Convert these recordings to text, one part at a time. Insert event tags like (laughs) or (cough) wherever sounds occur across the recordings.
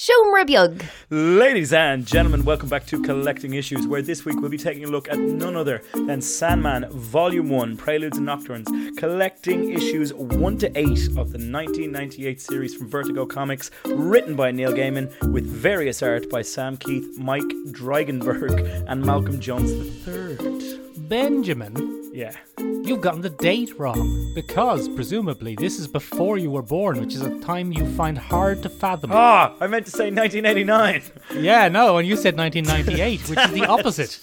Shomrabyug. Ladies and gentlemen, welcome back to Collecting Issues, where this week we'll be taking a look at none other than Sandman Volume 1 Preludes and Nocturnes, collecting issues 1 to 8 of the 1998 series from Vertigo Comics, written by Neil Gaiman, with various art by Sam Kieth, Mike Dringenberg, and Malcolm Jones III. Benjamin, Yeah. you've gotten the date wrong because presumably this is before you were born, which is a time you find hard to fathom. Ah, I meant to say 1989. Yeah, no, and you said 1998, which is the opposite.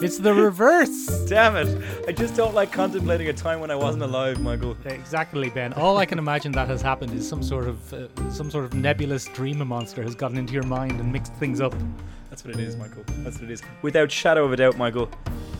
It's the reverse. Damn it. I just don't like contemplating a time when I wasn't alive, Michael. Exactly, Ben. All I can imagine that has happened is some sort of uh, some sort of nebulous dream monster has gotten into your mind and mixed things up. That's what it is, Michael. That's what it is. Without shadow of a doubt, Michael,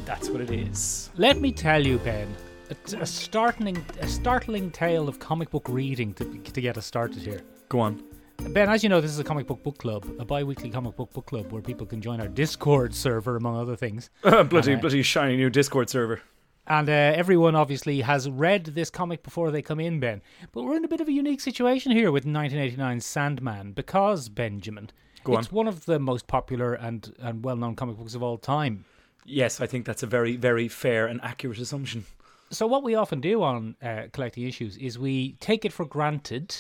that's what it is. Let me tell you, Ben, a, a startling a startling tale of comic book reading to, to get us started here. Go on. Ben, as you know, this is a comic book book club, a bi-weekly comic book book club where people can join our Discord server, among other things. (laughs) bloody, Uh, bloody shiny new Discord server. And uh, everyone obviously has read this comic before they come in, Ben. But we're in a bit of a unique situation here with 1989's Sandman because, Benjamin, Go it's one of the most popular and, and well known comic books of all time. Yes, I think that's a very, very fair and accurate assumption. So, what we often do on uh, collecting issues is we take it for granted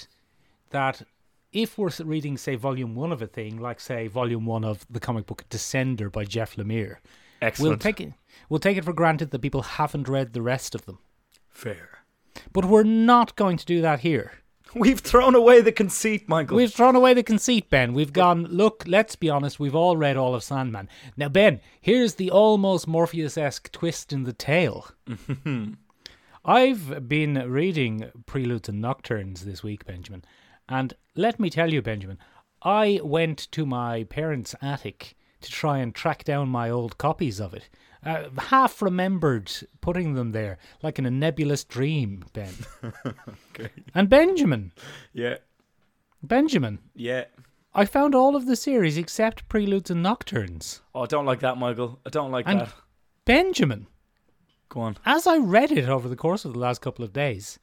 that if we're reading, say, volume one of a thing, like, say, volume one of the comic book Descender by Jeff Lemire, Excellent. we'll take it. We'll take it for granted that people haven't read the rest of them. fair. But we're not going to do that here. (laughs) We've thrown away the conceit, Michael. We've thrown away the conceit, Ben. We've gone, look, let's be honest, we've all read all of Sandman. Now, Ben, here's the almost Morpheus esque twist in the tale. (laughs) I've been reading Preludes and Nocturnes this week, Benjamin. And let me tell you, Benjamin, I went to my parents' attic to try and track down my old copies of it. Uh, half remembered putting them there, like in a nebulous dream, Ben. (laughs) okay. And Benjamin, Yeah, Benjamin, yeah. I found all of the series except Preludes and Nocturnes. Oh, I don't like that, Michael. I don't like And that. Benjamin, Go on. as I read it over the course of the last couple of days,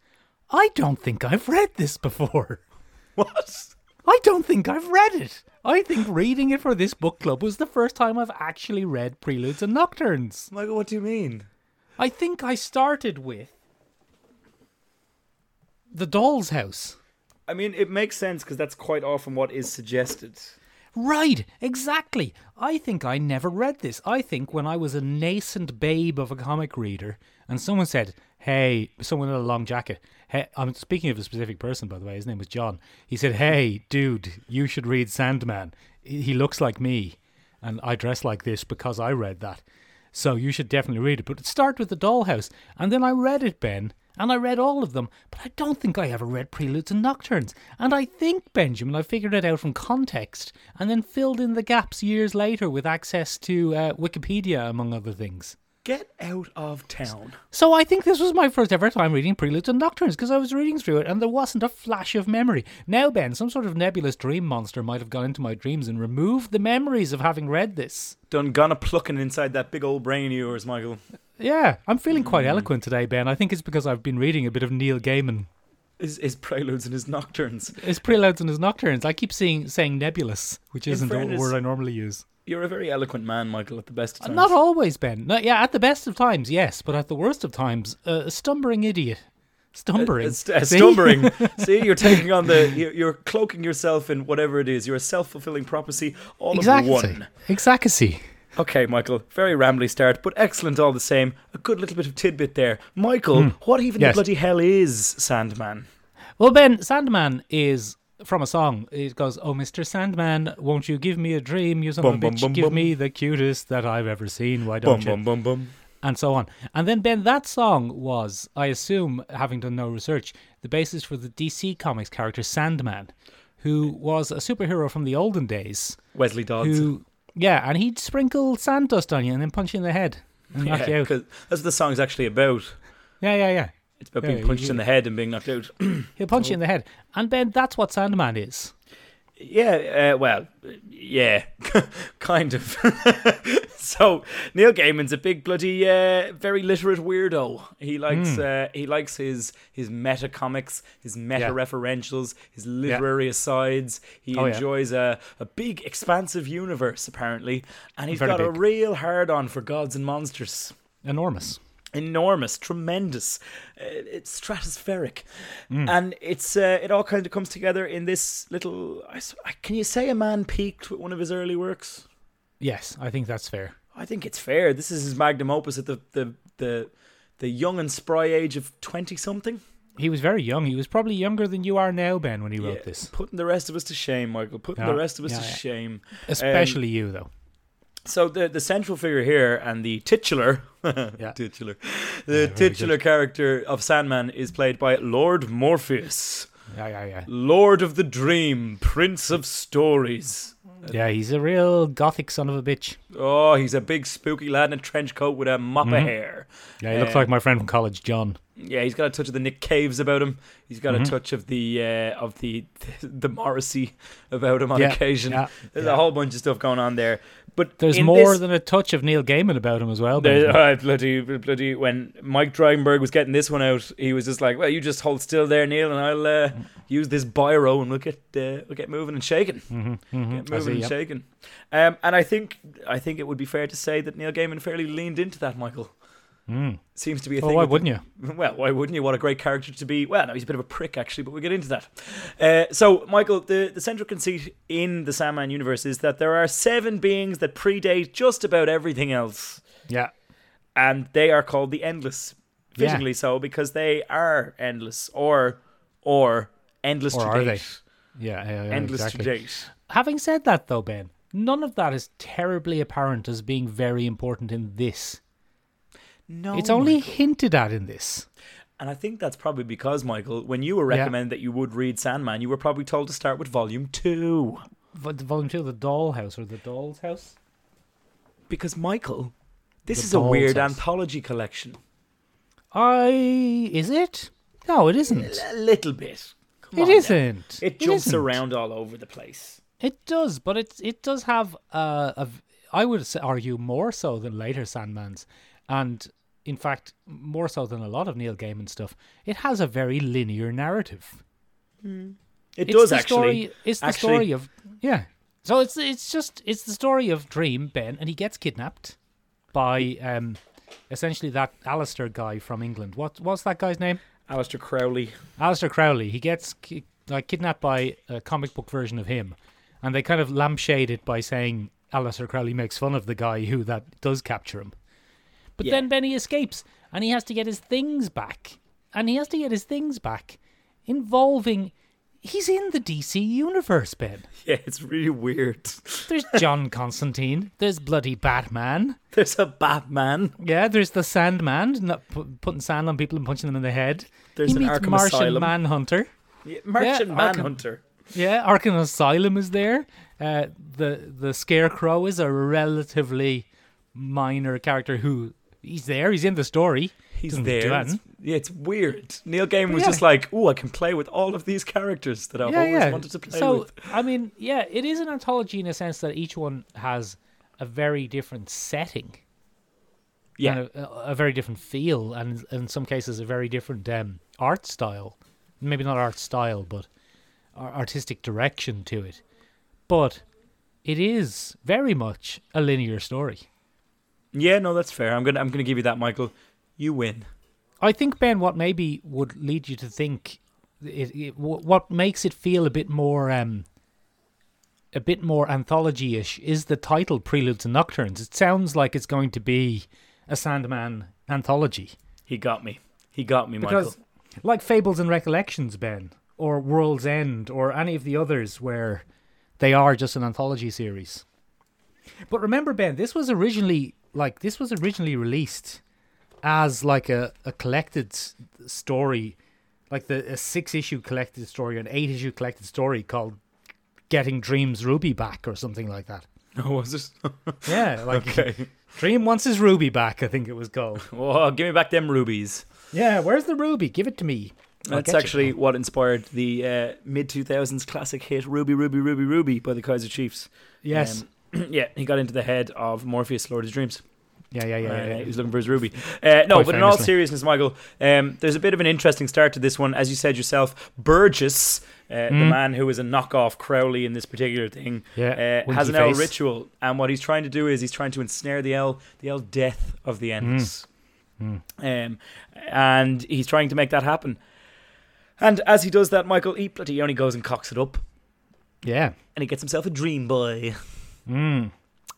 I don't think I've read this before. (laughs) What? I don't think I've read it. I think reading it for this book club was the first time I've actually read Preludes and Nocturnes. Michael, what do you mean? I think I started with The Doll's House. I mean, it makes sense because that's quite often what is suggested. Right, exactly. I think I never read this. I think when I was a nascent babe of a comic reader and someone said, Hey, someone in a long jacket, hey, I'm speaking of a specific person, by the way, his name was John. He said, Hey, dude, you should read Sandman. He looks like me, and I dress like this because I read that. So you should definitely read it. But start with The Dollhouse. And then I read it, Ben. And I read all of them, but I don't think I ever read Preludes and Nocturnes. And I think, Benjamin, I figured it out from context and then filled in the gaps years later with access to uh, Wikipedia, among other things. Get out of town. So I think this was my first ever time reading Preludes and Nocturnes because I was reading through it and there wasn't a flash of memory. Now, Ben, some sort of nebulous dream monster might have gone into my dreams and removed the memories of having read this. Done gonna plucking inside that big old brain of yours, Michael. Yeah, I'm feeling quite mm. eloquent today, Ben. I think it's because I've been reading a bit of Neil Gaiman. His, his preludes and his nocturnes. His preludes and his nocturnes. I keep seeing saying nebulous, which In isn't fairness- a word I normally use. You're a very eloquent man, Michael, at the best of times. Not always, Ben. No, yeah, at the best of times, yes, but at the worst of times, uh, a stumbling idiot. Stumbling. A, st- a See? stumbling. (laughs) See, you're taking on the. You're, you're cloaking yourself in whatever it is. You're a self fulfilling prophecy, all Exactly. of one. Exactly. Okay, Michael. Very rambly start, but excellent all the same. A good little bit of tidbit there. Michael, what even. Yes. the bloody hell is Sandman? Well, Ben, Sandman is from a song. It goes, "Oh, Mr. Sandman, won't you give me a dream? You son of a Bum, bum, bitch, bum, give bum. me the cutest that I've ever seen. Why don't you?" bum bum bum. and so on. And then Ben, that song was, I assume, having done no research, the basis for the DC Comics character Sandman, who was a superhero from the olden days. Wesley Dodds. Who, yeah, and he'd sprinkle sand dust on you and then punch you in the head and (laughs) knock you yeah, out. 'cause that's what the song's actually about. Yeah, yeah, yeah. It's about Yeah, being punched in the head and being knocked out. He'll punch you in the head. And Ben, that's what Sandman is. Yeah, uh, well, yeah, (laughs) kind of. (laughs) so Neil Gaiman's a big bloody, uh, very literate weirdo. He likes, Hmm. uh, he likes his his meta comics, his meta referentials, his literary asides. He Oh, yeah. enjoys a a big, expansive universe apparently, and he's Very got a real hard on for gods and monsters Enormous. Enormous, tremendous. Uh, it's stratospheric, Hmm. and it's uh, it all kind of comes together in this little. I s- I- Can you say a man peaked with one of his early works? Yes, I think that's fair. I think it's fair. This is his magnum opus at the the the, the young and spry age of twenty something. He was very young. He was probably younger than you are now, Ben, when he wrote Yeah, this. Putting the rest of us to shame, Michael. Putting Yeah, the rest of us yeah, to yeah. shame. Especially you, though. So the the central figure here and the titular, (laughs) Yeah. titular, the titular character of Sandman is played by Lord Morpheus. Yeah, yeah, yeah. Lord of the Dream, Prince of Stories. Yeah, he's a real gothic son of a bitch. Oh, he's a big spooky lad in a trench coat with a mop Mm-hmm. of hair. Yeah, he looks Uh, like my friend from college, John. Yeah, he's got a touch of the Nick Caves about him. He's got Mm-hmm. a touch of the uh, of the (laughs) the Morrissey about him on Yeah, occasion. yeah, There's yeah. a whole bunch of stuff going on there. But There's more this- than a touch of Neil Gaiman about him as well. Uh, bloody, bloody. When Mike Dringenberg was getting this one out, he was just like, "Well, you just hold still there, Neil, and I'll uh, use this biro, and we'll get uh, we'll get moving and shaking, Mhm, get moving see, and yeah. shaking." Um, and I think I think it would be fair to say that Neil Gaiman fairly leaned into that. Michael Mm. seems to be a Well, thing. why wouldn't you? (laughs) well, why wouldn't you? What a great character to be. Well, no, he's a bit of a prick actually, but we'll get into that. Uh, so, Michael, the the central conceit in the Sandman universe is that there are seven beings that predate just about everything else Yeah. and they are called the endless Yeah. physically so because they are endless or or endless Or to are date Yeah, yeah, yeah, endless exactly. to date Having said that, though, Ben, none of that is terribly apparent as being very important in this. No it's only Michael. hinted at in this. and i think that's probably because michael when you were Yeah. recommended that you would read sandman you were probably told to start with volume two But the volume two, the Dollhouse or the Doll's House. because michael this The is a weird House. anthology collection I is it? No, it isn't. a little bit Come It on now. isn't. it jumps isn't. around all over the place It does, but it it does have uh, a. I would argue more so than later Sandmans, and in fact more so than a lot of Neil Gaiman stuff. It has a very linear narrative. it It's does the actually Story, it's the Actually- story of yeah. So it's it's just it's the story of Dream Ben, and he gets kidnapped by um essentially that Alistair guy from England. What what's that guy's name? Aleister Crowley Aleister Crowley. He gets ki- like kidnapped by a comic book version of him, and they kind of lampshade it by saying Aleister Crowley makes fun of the guy who that does capture him. But Yeah. then Benny escapes, and he has to get his things back, and he has to get his things back, involving. He's in the DC universe, Ben. (laughs) yeah it's really weird There's John Constantine. There's bloody Batman. there's a batman Yeah, there's the Sandman, not pu- putting sand on people and punching them in the head. There's he an meets Arkham Martian Asylum. Manhunter. Yeah, Merchant Yeah, Arkham- Manhunter. Yeah, Arkham Asylum is there. Uh, the the Scarecrow is a relatively minor character who he's there. He's in the story. He's Doesn't there. It's, yeah, it's weird. Neil Gaiman was Yeah. just like, "Oh, I can play with all of these characters that I've yeah, always yeah. wanted to play so with." I mean, yeah, it is an anthology in a sense that each one has a very different setting. Yeah, a, a very different feel, and in some cases a very different um, art style. Maybe not art style, but artistic direction to it. But it is very much a linear story. Yeah, no, that's fair. I'm gonna, I'm gonna give you that, Michael. You win. I think Ben, what maybe would lead you to think it, it what makes it feel a bit more um a bit more anthology-ish is the title Preludes and Nocturnes. It sounds like it's going to be a Sandman anthology. He got me. He got me, Because, Michael. like Fables and Recollections, Ben, or World's End, or any of the others where they are just an anthology series. But remember, Ben, this was originally like this was originally released as like a, a collected story, like the a six issue collected story, an eight issue collected story called "Getting Dreams Ruby Back" or something like that. No, was it? (laughs) Yeah, like (laughs) okay. Dream wants his ruby back. I think it was called. (laughs) Oh, give me back them rubies. Yeah, where's the ruby? Give it to me. I'll That's get you. actually what inspired the uh, mid 2000s classic hit Ruby, Ruby, Ruby, Ruby by the Kaiser Chiefs. Yes. Um, (clears throat) yeah, he got into the head of Morpheus, Lord of Dreams. yeah, yeah, yeah. Uh, yeah, yeah. was looking for his ruby. Uh, no, Quite but in all seriousness, Michael, um, there's a bit of an interesting start to this one. As you said yourself, Burgess, uh, the Mm. man who is a knockoff Crowley in this particular thing, Yeah, uh, has an winky L ritual. And what he's trying to do is he's trying to ensnare the L, the L death of the Endless. Mm. Um, and he's trying to make that happen. And as he does that, Michael, he bloody only goes and cocks it up. Yeah. And he gets himself a dream boy. (laughs) Mm.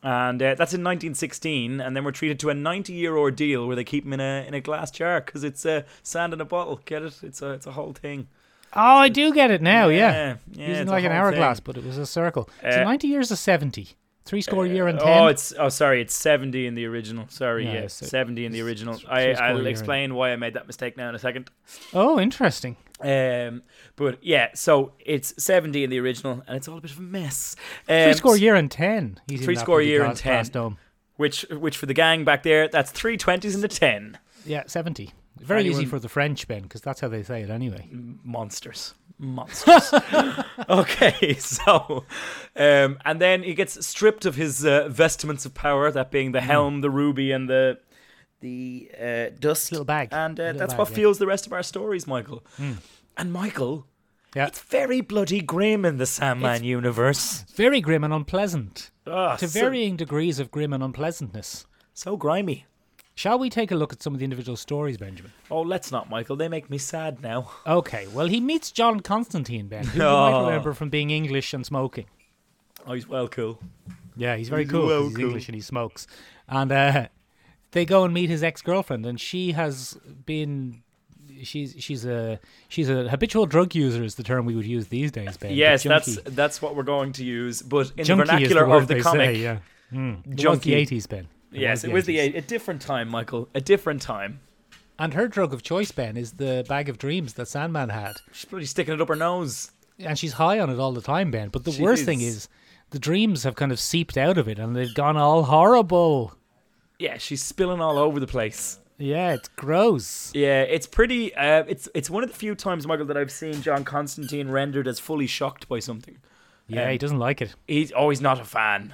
And uh, that's in 1916, and then we're treated to a 90-year ordeal where they keep him in a in a glass jar because it's uh, sand in a bottle. Get it? It's a it's a whole thing. Oh, I do get it now. Yeah. yeah, yeah Using like an hourglass, thing. but it was a circle. Uh, so 90 years is 70. Three score year and 10. Oh, it's oh sorry, it's 70 in the original. Sorry, Yeah, yeah, so- 70 in the original. I I'll explain why I made that mistake now in a second. oh, interesting. Um, but yeah, so it's 70 in the original, and it's all a bit of a mess. Um, Three score year and 10. He's three score year and 10. dome. which which for the gang back there, that's three twenties and a ten. Yeah, 70. Very easy for the French, Ben, because that's how they say it anyway. monsters monsters (laughs) okay so um and then he gets stripped of his uh, vestments of power that being Hmm. the helm the ruby and the the uh, dust Little bag. and uh, Little that's bag, what yeah. fuels the rest of our stories michael Hmm. and michael Yeah. it's very bloody grim in the sandman It's- universe Very grim and unpleasant. Ugh, To so, varying degrees of grim and unpleasantness. so grimy Shall we take a look at some of the individual stories, Benjamin? oh let's not michael they make me sad now Okay, well, he meets John Constantine, Ben, who you Oh. might remember from being English and smoking. oh he's well cool Yeah, he's very He's cool. 'cause well he's cool. English and he smokes. And uh, they go and meet his ex girlfriend, and she has been. She's she's a she's a habitual drug user is the term we would use these days, Ben. but yes that's junkie- that's what we're going to use but in the junkie is vernacular word of the they comic Say, yeah, mm. Junkie. eighties, Ben. Yes, it was the 80s. a, different time, Michael. A different time. And her drug of choice, Ben, is the bag of dreams that Sandman had, She's bloody sticking it up her nose. and she's high on it all the time, Ben. But the She worst thing is. is, the dreams have kind of seeped out of it, and they've gone all horrible. Yeah, she's spilling all over the place. Yeah, it's gross. Yeah, it's pretty. Uh, it's it's one of the few times, Michael, that I've seen John Constantine rendered as fully shocked by something. Yeah, Um, he doesn't like it. He's oh, he's not a fan.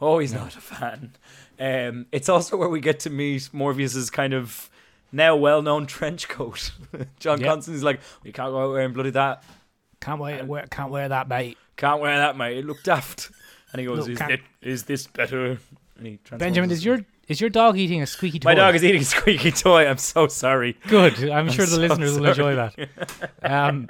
Oh, he's not a fan. Um, it's also (laughs) where we get to meet Morpheus's kind of now well-known trench coat. (laughs) John Yep. Constantine's like, you can't go out wearing bloody that. Can't wear, wear can't wear that, mate. Can't wear that, mate. It looked daft. And he goes, Look, is, it, is this better? Benjamin, is your is your dog eating a squeaky toy? My dog is eating a squeaky toy. I'm so sorry. good. I'm sure the so listeners will enjoy that. Um,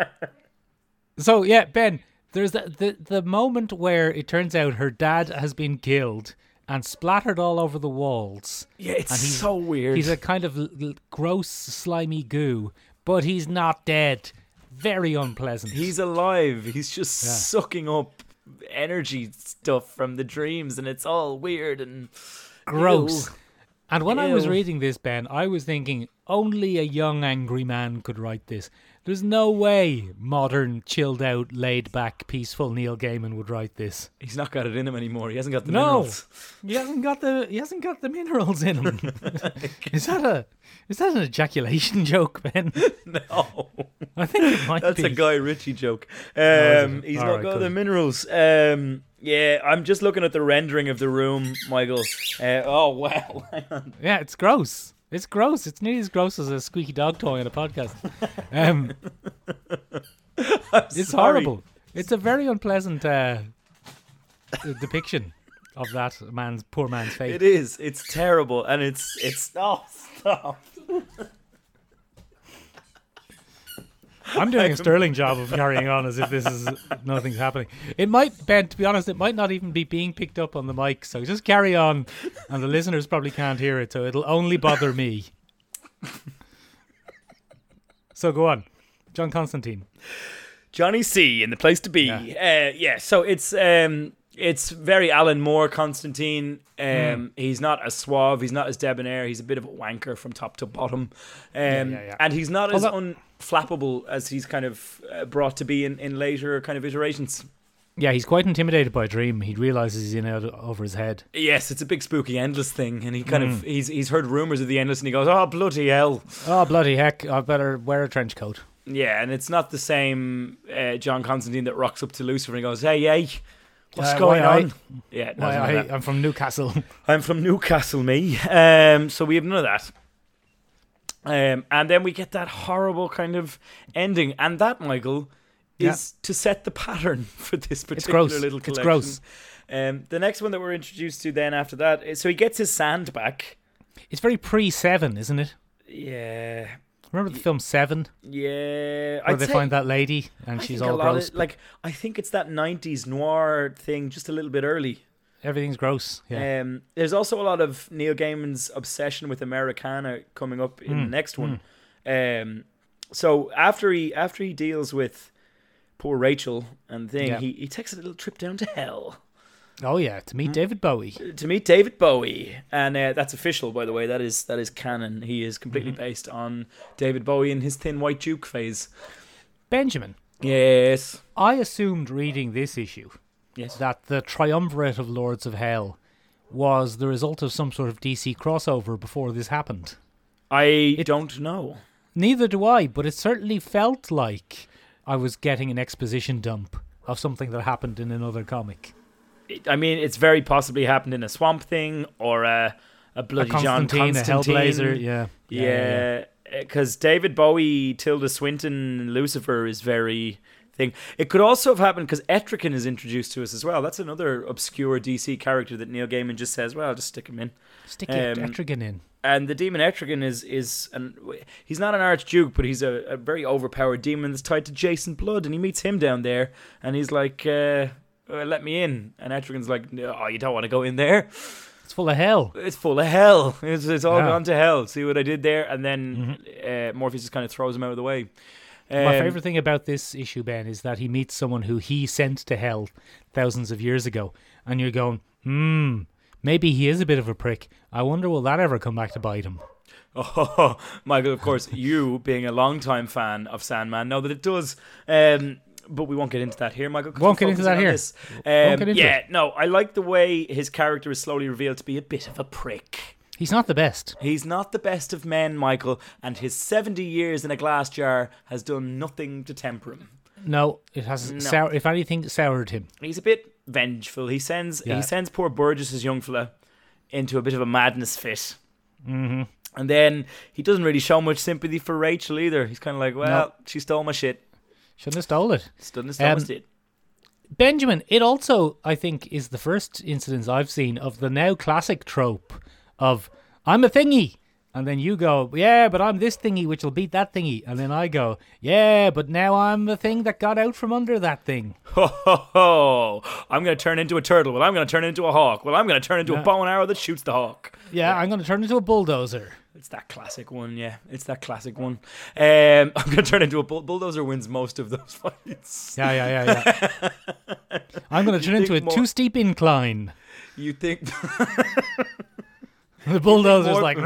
so yeah, Ben, there's the, the the moment where it turns out her dad has been killed and splattered all over the walls. Yeah, it's And he's- so weird. He's a kind of l- l- gross, slimy goo, but he's not dead. Very unpleasant. He's alive. He's just Yeah. sucking up energy stuff from the dreams, and it's all weird and gross. Ew. And when I was reading this, Ben, I was thinking only a young angry man could write this. There's no way modern, chilled out, laid back, peaceful Neil Gaiman would write this. He's not got it in him anymore. He hasn't got the No. minerals. He hasn't got the he hasn't got the minerals in him. (laughs) is that a is that an ejaculation (laughs) joke, Ben? (laughs) No, I think it might be. that's be. a Guy Ritchie joke. Um, it? he's All not right, got the minerals. Um, yeah, I'm just looking at the rendering of the room, Michael. Uh, oh wow. Yeah, it's gross. It's gross. It's nearly as gross as a squeaky dog toy on a podcast. (laughs) Um, it's sorry. horrible. It's a very unpleasant uh, depiction of that man's poor man's fate. It is. It's terrible, and it's it's. Oh, stop. (laughs) I'm doing a sterling job of carrying on as if this is nothing's happening. It might, Ben. To be honest, it might not even be being picked up on the mic. So just carry on, and the listeners probably can't hear it. So it'll only bother me. so go on, John Constantine. Johnny C in the place to be. Yeah. Uh, yeah. So it's um it's very Alan Moore Constantine. Um, he's not as suave. He's not as debonair. He's a bit of a wanker from top to bottom. Um, yeah, yeah. and he's not as Although- unflappable as he's kind of uh, brought to be in, in later kind of iterations. Yeah, he's quite intimidated by Dream. He realizes he's in out over his head. Yes, it's a big spooky endless thing, and he kind of he's he's heard rumors of the endless, and he goes, "Oh bloody hell!" Oh bloody heck! I better wear a trench coat. Yeah, and it's not the same uh, John Constantine that rocks up to Lucifer and goes, "Hey, hey, what's Uh, going why I- on?" Yeah, no, Why, it's not I. I'm from Newcastle. I'm from Newcastle, me. Um, so we have none of that. Um, and then we get that horrible kind of ending, and that Michael Yeah. is to set the pattern (laughs) for this it's particular gross. little It's collection. gross. Um, the next one that we're introduced to then after that, is- so he gets his sand back. It's very pre Seven, isn't it? Yeah, Remember the film Seven, yeah. where I'd they find that lady and I she's all lot of- gross. like I think it's that '90s noir thing, just a little bit early. Everything's gross. Yeah. Um, there's also a lot of Neil Gaiman's obsession with Americana coming up in the Mm, next one. Um, so after he after he deals with poor Rachel and thing, Yeah. he, he takes a little trip down to hell oh yeah, to meet David Bowie. to meet David Bowie, and uh, that's official by the way. That is that is canon. He is completely Mm-hmm. based on David Bowie in his Thin White Duke phase. Benjamin, Yes, I assumed reading this issue yes. that the triumvirate of Lords of Hell was the result of some sort of DC crossover before this happened. I don't know. Neither do I, but it certainly felt like I was getting an exposition dump of something that happened in another comic. It- I mean, it's very possibly happened in a Swamp Thing or a a A bloody John Constantine, a Constantine. Hellblazer, yeah. Yeah, because David Bowie, Tilda Swinton, Lucifer is very thing. It could also have happened because Etrigan is introduced to us as well. That's another obscure DC character that Neil Gaiman just says, "Well, just stick him in." Stick Um, Etrigan in. And the demon Etrigan is is an he's not an archduke, but he's a, a very overpowered demon that's tied to Jason Blood, and he meets him down there, and he's like, uh, uh, "Let me in," and Etrigan's like, "Oh, you don't want to go in there." It's full of hell. it's full of hell. It's, it's all Yeah. gone to hell. See what I did there? And then uh, Morpheus just kind of throws him out of the way. My Um, favorite thing about this issue, Ben, is that he meets someone who he sent to hell thousands of years ago, and you're going, hmm, maybe he is a bit of a prick. I wonder will that ever come back to bite him? (laughs) Oh, Michael, of course, you being a long-time fan of Sandman know that it does. Um, but we won't get into that here, Michael. Won't get into that here. this. Won't Um, get into yeah, it. no, I like the way his character is slowly revealed to be a bit of a prick. He's not the best. He's not the best of men, Michael, and his 70 years in a glass jar has done nothing to temper him. No, it has No. sour. If anything, soured him. He's a bit vengeful. He sends Yeah. he sends poor Burgess's young fella into a bit of a madness fit. Mm-hmm. And then he doesn't really show much sympathy for Rachel either. He's kind of like, well, she stole my shit. Shouldn't have stole it. Stood and stole my Um, shit. Benjamin, it also, I think, is the first incidence I've seen of the now classic trope of I'm a thingy. And then you go, yeah, but I'm this thingy, which will beat that thingy. And then I go, yeah, but now I'm the thing that got out from under that thing. Ho ho ho! I'm going to turn into a turtle. Well, I'm going to turn into a hawk. Well, I'm going to turn into a bow and arrow that shoots the hawk. Yeah, I'm going to turn into a bulldozer. It's that classic one, yeah. It's that classic one. Um, (laughs) I'm going to turn into a bull- bulldozer. Wins most of those (laughs) fights. Yeah, yeah, yeah, yeah. (laughs) I'm going to turn into a more- too steep incline. You think? The bulldozer's like, (laughs) (laughs)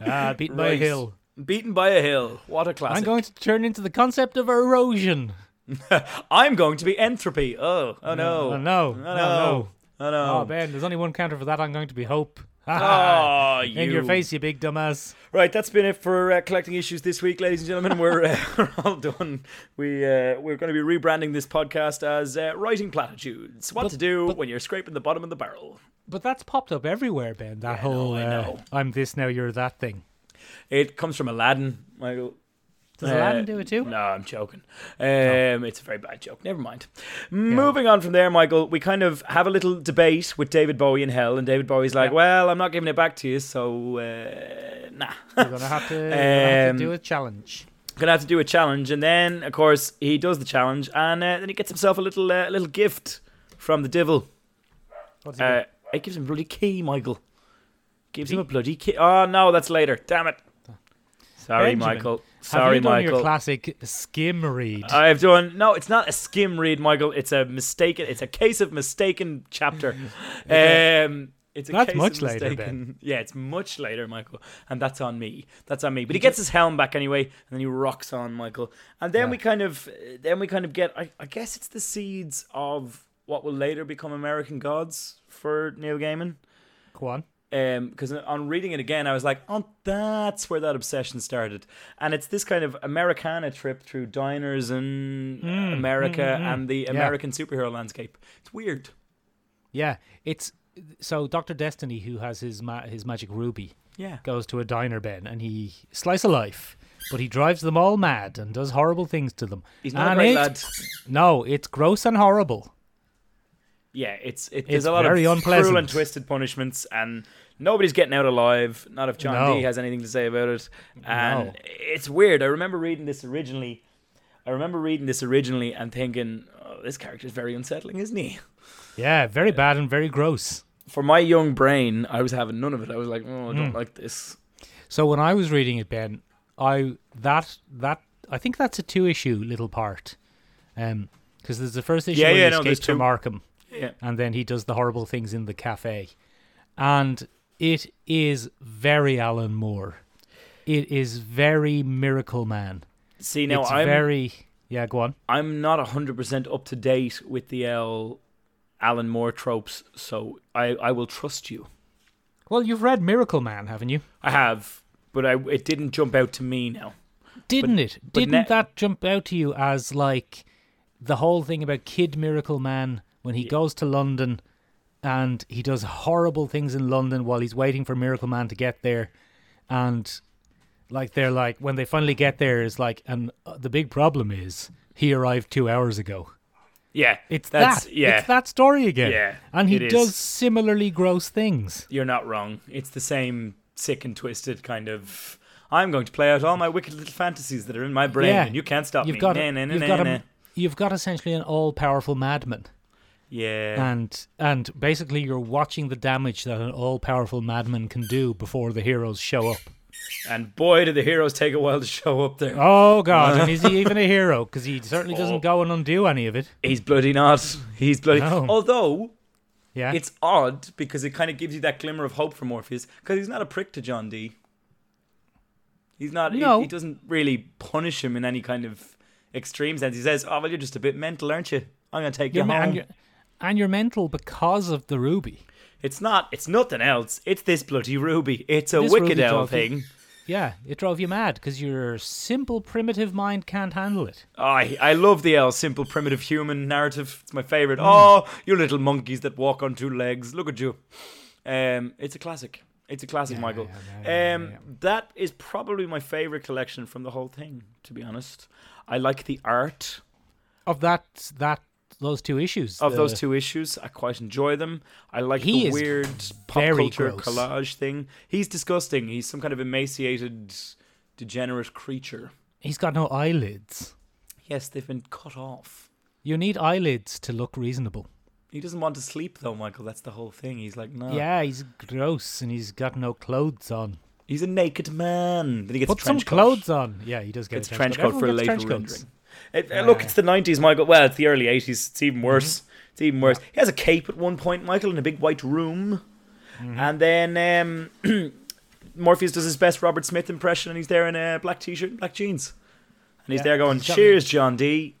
ah, beaten by a Right. hill. Beaten by a hill. What a classic. I'm going to turn into the concept of erosion. (laughs) I'm going to be entropy. Oh, oh no. Oh, no. Oh No, no. no. Oh no. Oh, Ben, there's only one counter for that. I'm going to be hope. Oh, (laughs) In your face, you big dumbass. Right, that's been it for uh, collecting issues this week, ladies and gentlemen. We're, uh, (laughs) we're all done. We uh, we're going to be rebranding this podcast as uh, writing platitudes. What But- to do but- when you're scraping the bottom of the barrel. But that's popped up everywhere, Ben. That whole I uh, know. I'm this now, you're that thing. It comes from Aladdin, Michael. Does Uh, Aladdin do it too? No, I'm joking. Um, It's a very bad joke. Never mind. Moving on from there, Michael, we kind of have a little debate with David Bowie in hell, and David Bowie's like, Yeah. "Well, I'm not giving it back to you, so uh, nah." You're gonna have to, you're have Um, to do a challenge. gonna have to do a challenge, and then of course he does the challenge, and uh, then he gets himself a little uh, little gift from the devil. What's he Uh, it gives him a bloody key, Michael. Gives Does him a bloody key. Oh no, that's later. Damn it. Sorry, Benjamin, Michael. Have Sorry, you done Michael. your classic skim read? I've done no. It's not a skim read, Michael. It's a mistaken. It's a case of mistaken chapter. (laughs) Um, it's a That's case much of later, mistaken. (laughs) Yeah, it's much later, Michael, and that's on me. That's on me. But he gets his helm back anyway, and then he rocks on, Michael. And then Yeah. we kind of, then we kind of get. I, I guess it's the seeds of what will later become American Gods for Neil Gaiman. Go on. Um, because on reading it again, I was like, oh, that's where that obsession started. And it's this kind of Americana trip through diners in Mm, America hmm. and the American superhero landscape. It's weird. Yeah, it's so Doctor Destiny, who has his ma- his magic ruby, Yeah. goes to a diner, Ben, and he slice a life, but he drives them all mad and does horrible things to them. He's not and a great it- lad. No, it's gross and horrible. Yeah, it's it, It's there's a lot very of cruel and twisted punishments, and nobody's getting out alive. Not if John No. D has anything to say about it. And No. it's weird. I remember reading this originally. I remember reading this originally and thinking, oh, this character is very unsettling, isn't he? Yeah, very bad and very gross. For my young brain, I was having none of it. I was like, oh, I don't like this. So when I was reading it, Ben, I that that I think that's a two issue little part, um, because there's the first issue Yeah, where yeah, he no, escapes from two. Arkham, Yeah. and then he does the horrible things in the cafe, and it is very Alan Moore. It is very Miracle Man. See, now it's I'm very yeah. Go on. I'm not hundred percent up to date with the L. Alan Moore tropes, so I, I will trust you. Well, you've read Miracle Man, haven't you? I have, but I it didn't jump out to me now. Didn't it? but Didn't ne- that jump out to you as like the whole thing about Kid Miracle Man when he goes to London and he does horrible things in London while he's waiting for Miracle Man to get there, and like they're like when they finally get there is like, and uh, the big problem is he arrived two hours ago. Yeah, It's that's that. yeah. It's that story again. Yeah, and he does similarly gross things. You're not wrong. It's the same sick and twisted kind of. I'm going to play out all my wicked little fantasies that are in my brain, Yeah. and you can't stop You've me. got, Nah, nah, nah, you've got a, you've got essentially an all-powerful madman. Yeah, and and basically you're watching the damage that an all-powerful madman can do before the heroes show up. and boy, do the heroes take a while to show up there. Oh god, and (laughs) is he even a hero? Because he certainly Oh. doesn't go and undo any of it. He's bloody not. He's bloody. No. Although Yeah, it's odd because it kind of gives you that glimmer of hope for Morpheus because he's not a prick to John Dee. He's not. he- No. He, doesn't really punish him in any kind of extreme sense. He says, "Oh well, you're just a bit mental, aren't you? I'm gonna take you're, you me- home." And you're mental because of the ruby. It's not. It's nothing else. It's this bloody ruby. It's a This wicked owl you- thing. Yeah, it drove you mad because your simple primitive mind can't handle it. Oh, I I love the L simple primitive human narrative. It's my favorite. Hmm. Oh, you little monkeys that walk on two legs. Look at you. Um, it's a classic. It's a classic, Michael. yeah, yeah, um, yeah. that is probably my favorite collection from the whole thing. To be honest, I like the art Of that that those two issues of the- those two issues. I quite enjoy them. I like He the weird pop culture gross. collage thing. He's disgusting. He's some kind of emaciated, degenerate creature. He's got no eyelids. Yes, they've been cut off. You need eyelids to look reasonable. He doesn't want to sleep though, Michael. That's the whole thing. He's like, no. Yeah, he's gross and he's got no clothes on. He's a naked man. Then he gets Put some coat. clothes on. Yeah, he does get Gets a a trench coat for a later trench rendering. It- uh, look, it's the nineties, Michael. Well, it's the early eighties. It's even worse. Mm-hmm. It's even worse. He has a cape at one point, Michael, in a big white room, Mm-hmm. and then um, (clears throat) Morpheus does his best Robert Smith impression, and he's there in a black t-shirt, and black jeans, and he's Yeah, there going, he's "Cheers, John Dee."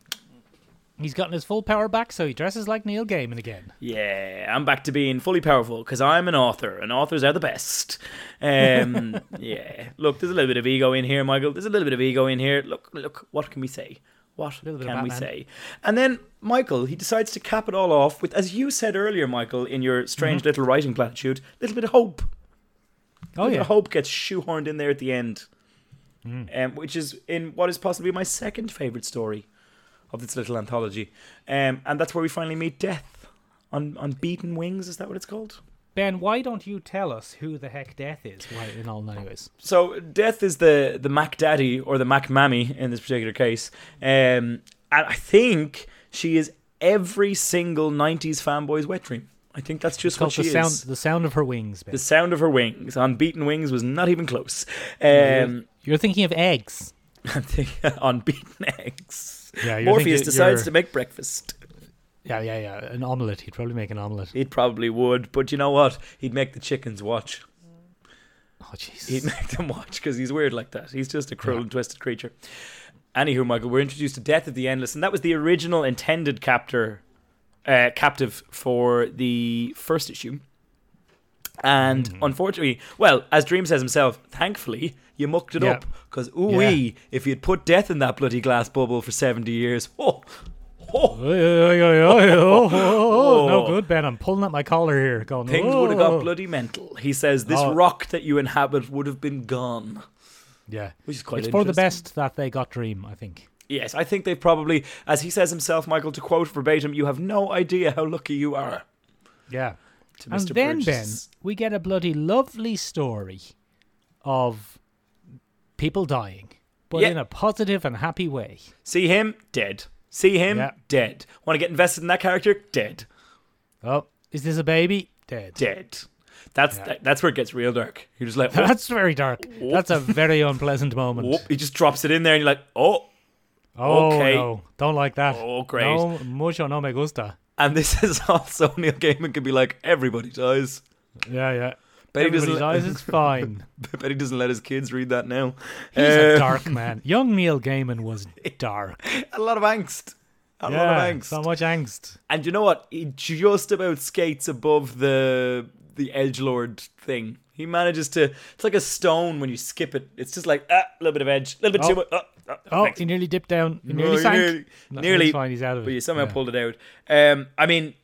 He's gotten his full power back, so he dresses like Neil Gaiman again. Yeah, I'm back to being fully powerful because I'm an author, and authors are the best. Um, (laughs) yeah, look, there's a little bit of ego in here, Michael. There's a little bit of ego in here. Look, look, what can we say? What Little bit of can we say? And then Michael, he decides to cap it all off with, as you said earlier, Michael, in your strange little writing platitude, a little bit of hope. Mm-hmm. Oh little yeah, hope gets shoehorned in there at the end, Mm. um, which is in what is possibly my second favorite story of this little anthology, um, and that's where we finally meet Death on on beaten wings. Is that what it's called? Ben. Why don't you tell us who the heck Death is? Why, in all anyways. So Death is the the Mac Daddy or the Mac Mammy in this particular case, um, and I think she is every single '90s fanboy's wet dream. I think that's just what she the sound, is. the sound of her wings. Ben. The sound of her wings on beaten wings was not even close. You're- Um, you're thinking of eggs. (laughs) I think on (laughs) beaten eggs. Yeah, you're Morpheus thinking- decides you're- to make breakfast. Yeah, yeah, yeah. An omelette. He'd probably make an omelette. He'd probably would, but you know what? He'd make the chickens watch. Oh Jesus. He'd make them watch because he's weird like that. He's just a cruel and twisted creature. Anywho, Michael, we're introduced to Death of the Endless, and that was the original intended captor, uh, captive for the first issue. And Mm. unfortunately, well, as Dream says himself, thankfully you mucked it Yeah. up because ooh wee, if you'd put death in that bloody glass bubble for seventy years, (laughs) oh, oh, oh, oh, oh, No good, Ben. I'm pulling at my collar here. Going, things would have got bloody mental. He says this Oh. rock that you inhabit would have been gone. Yeah. Which is quite It's for the best that they got Dream, I think. Yes, I think they probably, as he says himself, Michael, to quote verbatim, "You have no idea how lucky you are." Yeah. To And Mr. then, Burgess. Ben, we get a bloody lovely story of people dying, but Yeah. in a positive and happy way. see him dead, see him Yeah. dead. Want to get invested in that character? Dead, Oh, is this a baby? Dead. dead. That's Yeah. that, that's where it gets real dark. You're just like, (laughs) That's very dark. That's a very unpleasant moment. whoop. he just drops it in there, and you're like, oh, Oh, Okay. no. Don't like that. Oh, great. No, mucho no me gusta. And this (laughs) is also Neil Gaiman could be like, everybody dies. Yeah, yeah. (laughs) Bet he Everybody doesn't. dies, it's fine. (laughs) bet he doesn't let his kids read that now. He's a Uh, dark (laughs) man. Young Neil Gaiman was dark. a lot of angst. A lot of angst. so much angst. And you know what? He just about skates above the the edge lord thing. He manages to. It's like a stone when you skip it. It's just like ah, a little bit of edge, a little bit Oh. too much. ah, Oh, next. he nearly dipped down. He No, nearly he sank. nearly- No, nearly, fine. He's out of it. but you somehow Yeah. pulled it out. Um, I mean,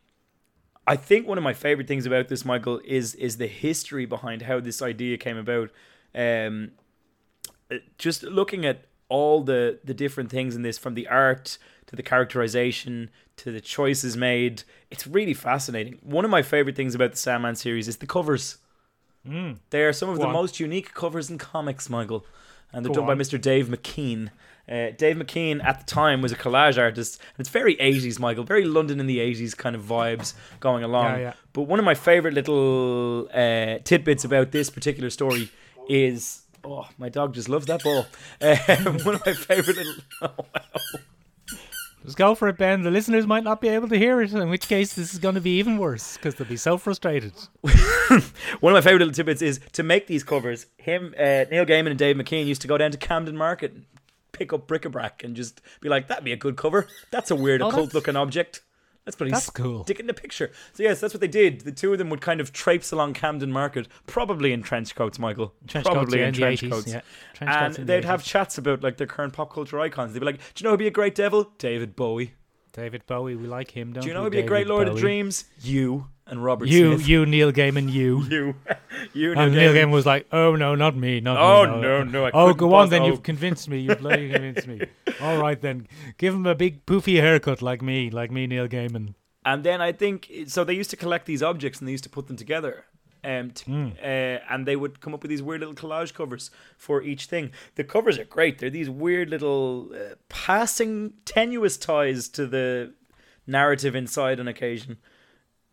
I think one of my favorite things about this, Michael, is is the history behind how this idea came about. Um, just looking at all the the different things in this, from the art to the characterization to the choices made, it's really fascinating. One of my favorite things about the Sandman series is the covers. Mm. They are some of Go the on. most unique covers in comics, Michael. And they're Go done by. Mr. Dave McKean. Uh, Dave McKean at the time was a collage artist. And it's very 80s, Michael. Very London in the 80s kind of vibes going along. Yeah, yeah. But one of my favorite little uh, tidbits about this particular story is. Oh, my dog just loves that ball. Um, (laughs) one of my favorite little. Oh, (laughs) wow. Just go for it, Ben. The listeners might not be able to hear it, in which case this is going to be even worse because they'll be so frustrated. (laughs) One of my favorite little tidbits is to make these covers. Him, uh, Neil Gaiman, and Dave McKean used to go down to Camden Market, pick up bric-a-brac, and just be like, "That'd be a good cover. That's a weird Oh, occult-looking object. Let's put That's cool. Stick it in the picture." So yes, that's what they did. The two of them would kind of traipse along Camden Market, probably in trench coats, Michael. Trench coats, probably yeah, in trench 80s, coats. yeah. Trench and coats they'd have 80s. chats about like their current pop culture icons. They'd be like, "Do you know who'd be a great devil? David Bowie. David Bowie, we like him, don't Do you know who'd be a great David Lord of Dreams? You and Robert You, Smith. you, Neil Gaiman, you. (laughs) you, you, And Neil Neil Gaiman. Gaiman was like, "Oh no, not me, not Oh, me." no, no, I oh, go on then. oh. You've convinced me. You bloody (laughs) convinced me. All right then, give him a big poofy haircut like me, like me, Neil Gaiman. And then I think so. They used to collect these objects and they used to put them together, um, t- Hmm. uh, and they would come up with these weird little collage covers for each thing. The covers are great. They're these weird little uh, passing tenuous ties to the narrative inside on occasion.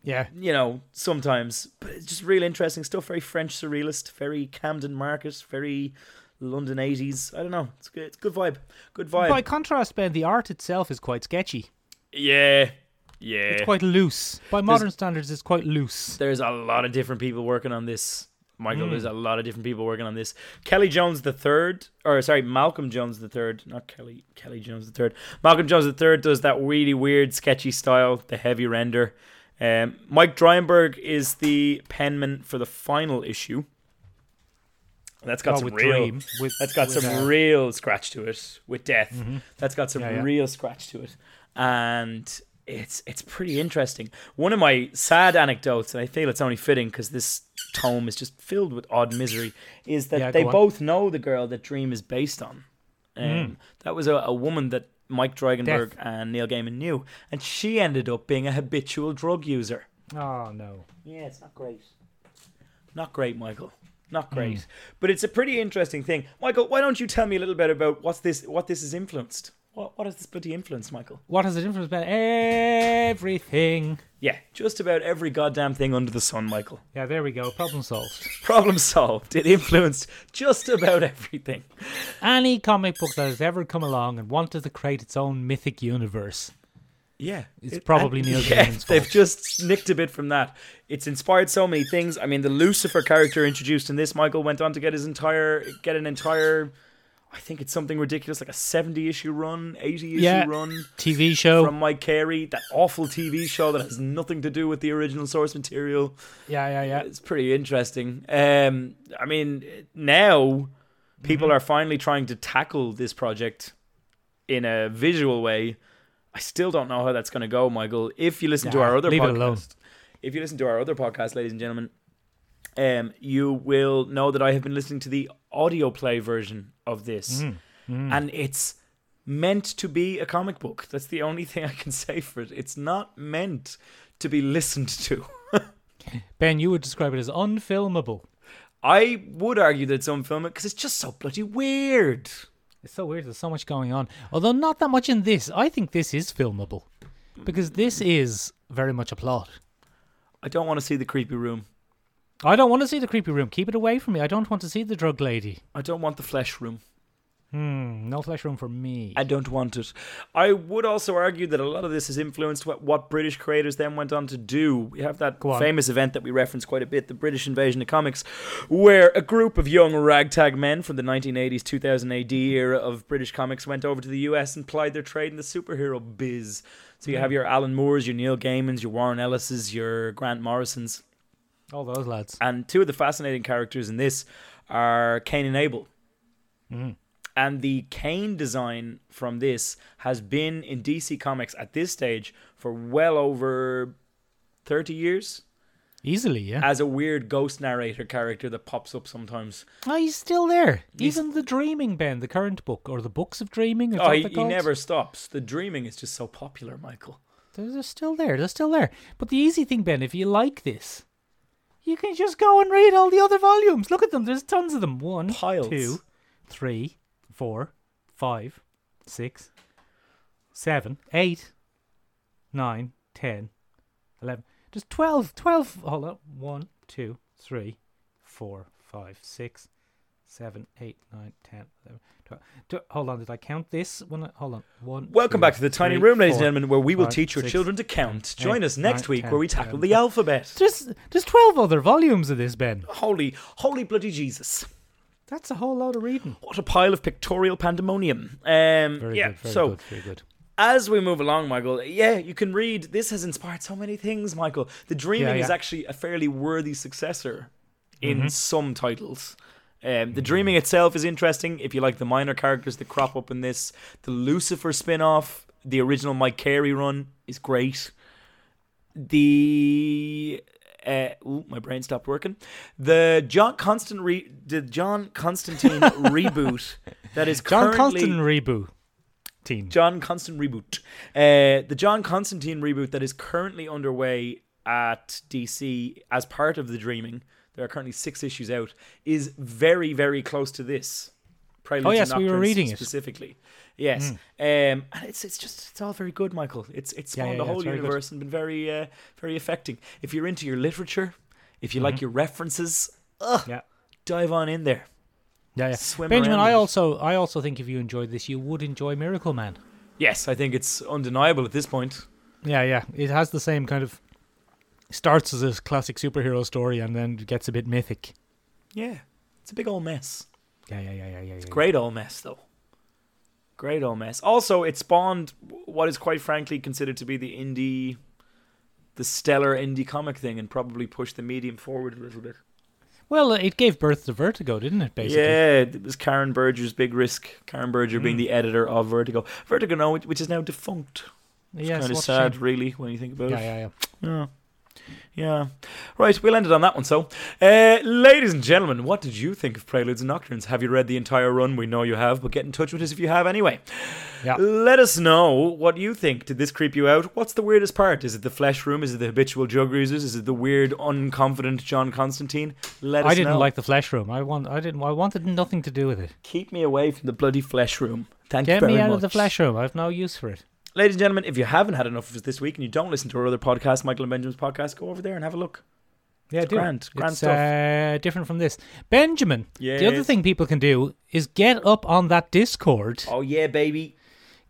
Yeah, You know, sometimes, but it's just real interesting stuff. Very French surrealist, very Camden Market, very London eighties. I don't know. It's good. It's good vibe. Good vibe. By contrast, Ben, the art itself is quite sketchy. yeah, yeah. It's quite loose. By modern standards, it's quite loose. there's a lot of different people working on this. Michael, Mm. there's a lot of different people working on this. Kelly Jones the third, or sorry, Malcolm Jones the third, not Kelly. Kelly Jones the third. Malcolm Jones the third does that really weird, sketchy style, the heavy render. Um, Mike Dringenberg is the penman for the final issue. That's got Oh, some real. Dream, with- that's got some real scratch to it with death. That's got some Yeah, yeah. real scratch to it, and it's it's pretty interesting. One of my sad anecdotes, and I feel it's only fitting because this tome is just filled with odd misery, is that Yeah, they both know the girl that Dream is based on. Um, That was a, a woman that Mike Dringenberg Death. and Neil Gaiman knew, and she ended up being a habitual drug user. Oh no. Yeah, it's not great. Not great, Michael. Not great. Hmm. But it's a pretty interesting thing. Michael, why don't you tell me a little bit about what's this what this has influenced? What what has this bloody influenced, Michael? What has it influenced been? Everything. Yeah, just about every goddamn thing under the sun, Michael. Yeah, there we go. Problem solved. Problem solved. It influenced just about everything. Any comic book that has ever come along and wanted to create its own mythic universe. Yeah, It's probably and- Neil (laughs) yeah, Gaiman's They've just nicked a bit from that. It's inspired so many things. I mean, the Lucifer character introduced in this, Michael went on to get his entire, get an entire. I think it's something ridiculous, like a 70 issue run, 80 issue Yeah. run TV show. from Mike Carey, that awful TV show that has nothing to do with the original source material. yeah, yeah, yeah. It's pretty interesting. Um, I mean, now people Mm-hmm. are finally trying to tackle this project in a visual way. I still don't know how that's going to go, Michael. If you listen to our other leave it alone. if you listen to our other podcast, ladies and gentlemen, um, you will know that I have been listening to the audio play version of this, Mm, and it's meant to be a comic book. That's the only (laughs) thing I can say for it. It's not meant to be listened to. (laughs) Ben, you would describe it as unfilmable. I would argue that it's unfilmable because it's just so bloody weird. It's so weird. There's so much going on. Although not that much in this. I think this is filmable because this is very much a plot. I don't want to see the creepy room. I don't want to see the creepy room. Keep it away from me. I don't want to see the drug lady. I don't want the flesh room. Hmm. No flesh room for me. I don't want it. I would also argue that a lot of this has influenced what, what British creators then went on to do. We have that famous event that we reference quite a bit, the British invasion of comics, where a group of young ragtag men from the 1980s 2000 AD era of British comics went over to the US and plied their trade in the superhero biz. So you have your Alan Moores, your Neil Gaimans, your Warren Ellises, your Grant Morrisons. All those lads. And two of the fascinating characters in this are Cain and Abel. Mm. And the Cain design from this has been in DC Comics at this stage for well over 30 years Easily, yeah. as a weird ghost narrator character that pops up sometimes. oh, he's still there. He's- Even the Dreaming Ben, the current book, or the books of Dreaming. Oh, he, he never stops. The dreaming is just so popular, Michael. They're, they're still there. They're still there. But the easy thing, Ben, if you like this, you can just go and read all the other volumes. Look at them. There's tons of them. One, Piles. two, three, four, five, six, seven, eight, nine, ten, eleven. There's 12. 12. Hold on. One, two, three, four, five, six, seven, eight, nine, ten, eleven, Hold on. Did I count this? One. Hold on. One. Welcome two, back to the tiny three, room, ladies and gentlemen, where we will five, teach your six, children to count. eight, Join us next nine, week 10, where we tackle 11. the alphabet. There's there's twelve other volumes of this, Ben. Holy, holy bloody Jesus. That's a whole lot of reading. What a pile of pictorial pandemonium. Um, Very yeah, good. Very so good. Very good. as we move along, Michael, yeah, you can read. This has inspired so many things, Michael. The Dreaming Yeah, is actually a fairly worthy successor in Mm-hmm. some titles. Um, the Dreaming itself is interesting if you like the minor characters that crop up in this. The Lucifer spin off, the original Mike Carey run is great. The. Uh, ooh, my brain stopped working. The John Constant re- the John Constantine (laughs) reboot that is John Constantine reboot. John Constant reboot. Uh, the John Constantine reboot that is currently underway at DC as part of the Dreaming. There are currently six issues out. Is very very close to this. Preludes Oh, yes, we were reading it. specifically. Yes, um, and it's it's just it's all very good, Michael. It's it's Yeah, spawned yeah, yeah, whole it's very good. universe and been very uh, very affecting. If you're into your literature, if you like your references, ugh, Yeah. dive on in there. Yeah, yeah. Swim Benjamin, I also I also think if you enjoyed this, you would enjoy Miracle Man. Yes, I think it's undeniable at this point. Yeah, yeah. It has the same kind of starts as a classic superhero story and then gets a bit mythic. Yeah, it's a big old mess. Yeah, yeah, yeah, yeah, yeah. It's Great old mess, though. Great old mess. Also, it spawned what is quite frankly considered to be the indie, the stellar indie comic thing, and probably pushed the medium forward a little bit. Well, it gave birth to Vertigo, didn't it? Basically. Yeah, it was Karen Berger's big risk. Karen Berger Hmm. being the editor of Vertigo. Vertigo, now, which- is now defunct. It's Yes, kind of sad, really, when you think about Yeah, it. yeah, yeah. Yeah. Yeah. Right, we'll end it on that one. So, uh, ladies and gentlemen, what did you think of Preludes and Nocturnes? Have you read the entire run? We know you have, but get in touch with us if you have anyway. Yeah. Let us know what you think. Did this creep you out? What's the weirdest part? Is it the flesh room? Is it the habitual jug users? Is it the weird, unconfident John Constantine? Let us I didn't know. like the flesh room. I want. I didn't. I wanted nothing to do with it. Keep me away from the bloody flesh room. Thank Get you very much. Get me out much. of the flesh room. I've no use for it. Ladies and gentlemen, if you haven't had enough of us this week and you don't listen to our other podcast, Michael and Benjamin's podcast, go over there and have a look. Yeah, do it. grand, grand it's, stuff. Uh, different from this. Benjamin. The other thing people can do is get up on that Discord. Oh, yeah, baby.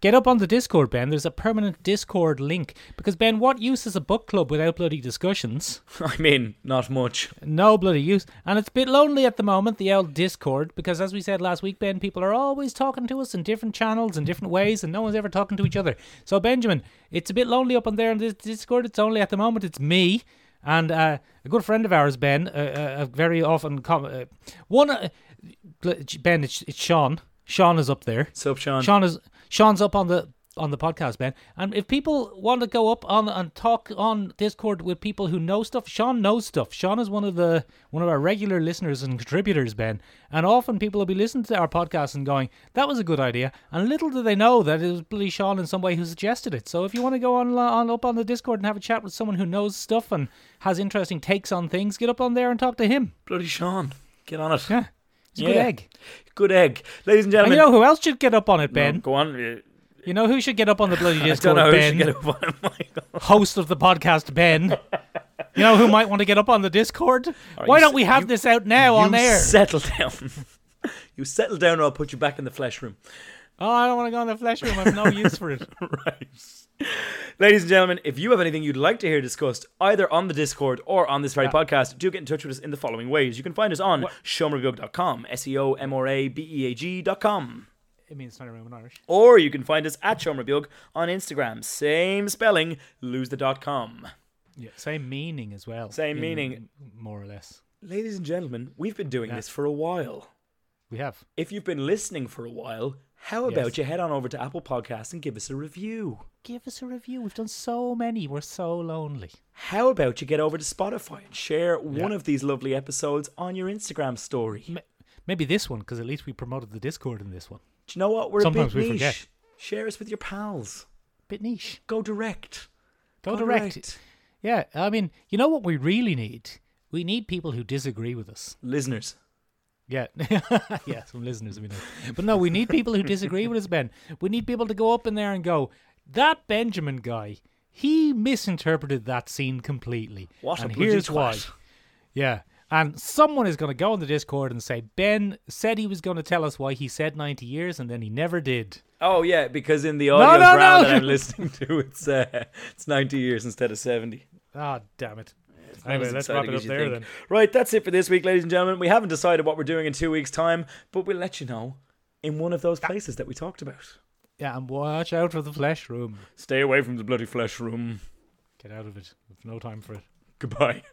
Get up on the Discord, Ben. There's a permanent Discord link. Because, Ben, what use is a book club without bloody discussions? (laughs) I mean, not much. No bloody use. And it's a bit lonely at the moment, the old Discord, because as we said last week, Ben, people are always talking to us in different channels and different ways, and no one's ever talking to each other. So, Benjamin, it's a bit lonely up on there in this Discord. It's only at the moment, it's me. And uh, a good friend of ours, Ben, uh, uh, very often, com- uh, one, uh, Ben, it's, it's Sean. Sean is up there. Sup, Sean? Sean is Sean's up on the on the podcast, Ben. And if people want to go up on and talk on Discord with people who know stuff, Sean knows stuff. Sean is one of the one of our regular listeners and contributors, Ben. And often people will be listening to our podcast and going, "That was a good idea," and little do they know that it was bloody Sean in some way who suggested it. So if you want to go on on up on the Discord and have a chat with someone who knows stuff and has interesting takes on things, get up on there and talk to him. Bloody Sean. Get on it. Yeah, it's a Yeah. good egg. Good egg. Ladies and And gentlemen. you know who else should get up on it, No, Ben? go on. You know who should get up on the bloody (laughs) I don't Discord, know who Ben? should get up on it, (laughs) host of the podcast, Ben. You know who might want to get up on the Discord? right, Why don't we have you- this out now on air? settle (laughs) down. you settle down or I'll put you back in the flesh room. Oh, I don't want to go in the flesh room. I've no use for it. (laughs) right. Ladies and gentlemen, if you have anything you'd like to hear discussed either on the Discord or on this very podcast, do get in touch with us in the following ways. You can find us on seomrabeag.com, S E O M R A B E A G.com. It means not room in Irish. Or you can find us at seomrabeag on Instagram. Same spelling, lose the dot com. Yeah, same meaning as well. Same in- meaning. more or less. Ladies and gentlemen, we've been doing Yeah. this for a while. We have. If you've been listening for a while, how about Yes. you head on over to Apple Podcasts and give us a review? Give us a review. We've done so many. We're so lonely. How about you get over to Spotify and share one of these lovely episodes on your Instagram story? Maybe this one, because at least we promoted the Discord in this one. Do you know what? We're Sometimes a bit we niche. forget. Share us with your pals. Bit niche. Go direct. Go, direct. Yeah, I mean, you know what we really need? We need people who disagree with us. Listeners. Yeah, (laughs) yeah, some listeners we know. But no, we need people who disagree with us, Ben. We need people to go up in there and go, that Benjamin guy, he misinterpreted that scene completely. What and here's why. Yeah. And someone is going to go on the Discord and say, Ben said he was going to tell us why he said 90 years and then he never did. Oh yeah, because in the audio no, drama no. that I'm (laughs) listening to, it's uh, it's 90 years instead of 70. Ah, damn it. Anyway, let's wrap it up there think. then. Right, that's it for this week, ladies and gentlemen. We haven't decided what we're doing in two weeks' time, but we'll let you know in one of those places that we talked about. Yeah, and watch out for the flesh room. Stay away from the bloody flesh room. Get out of it. We've no time for it. Goodbye. (laughs)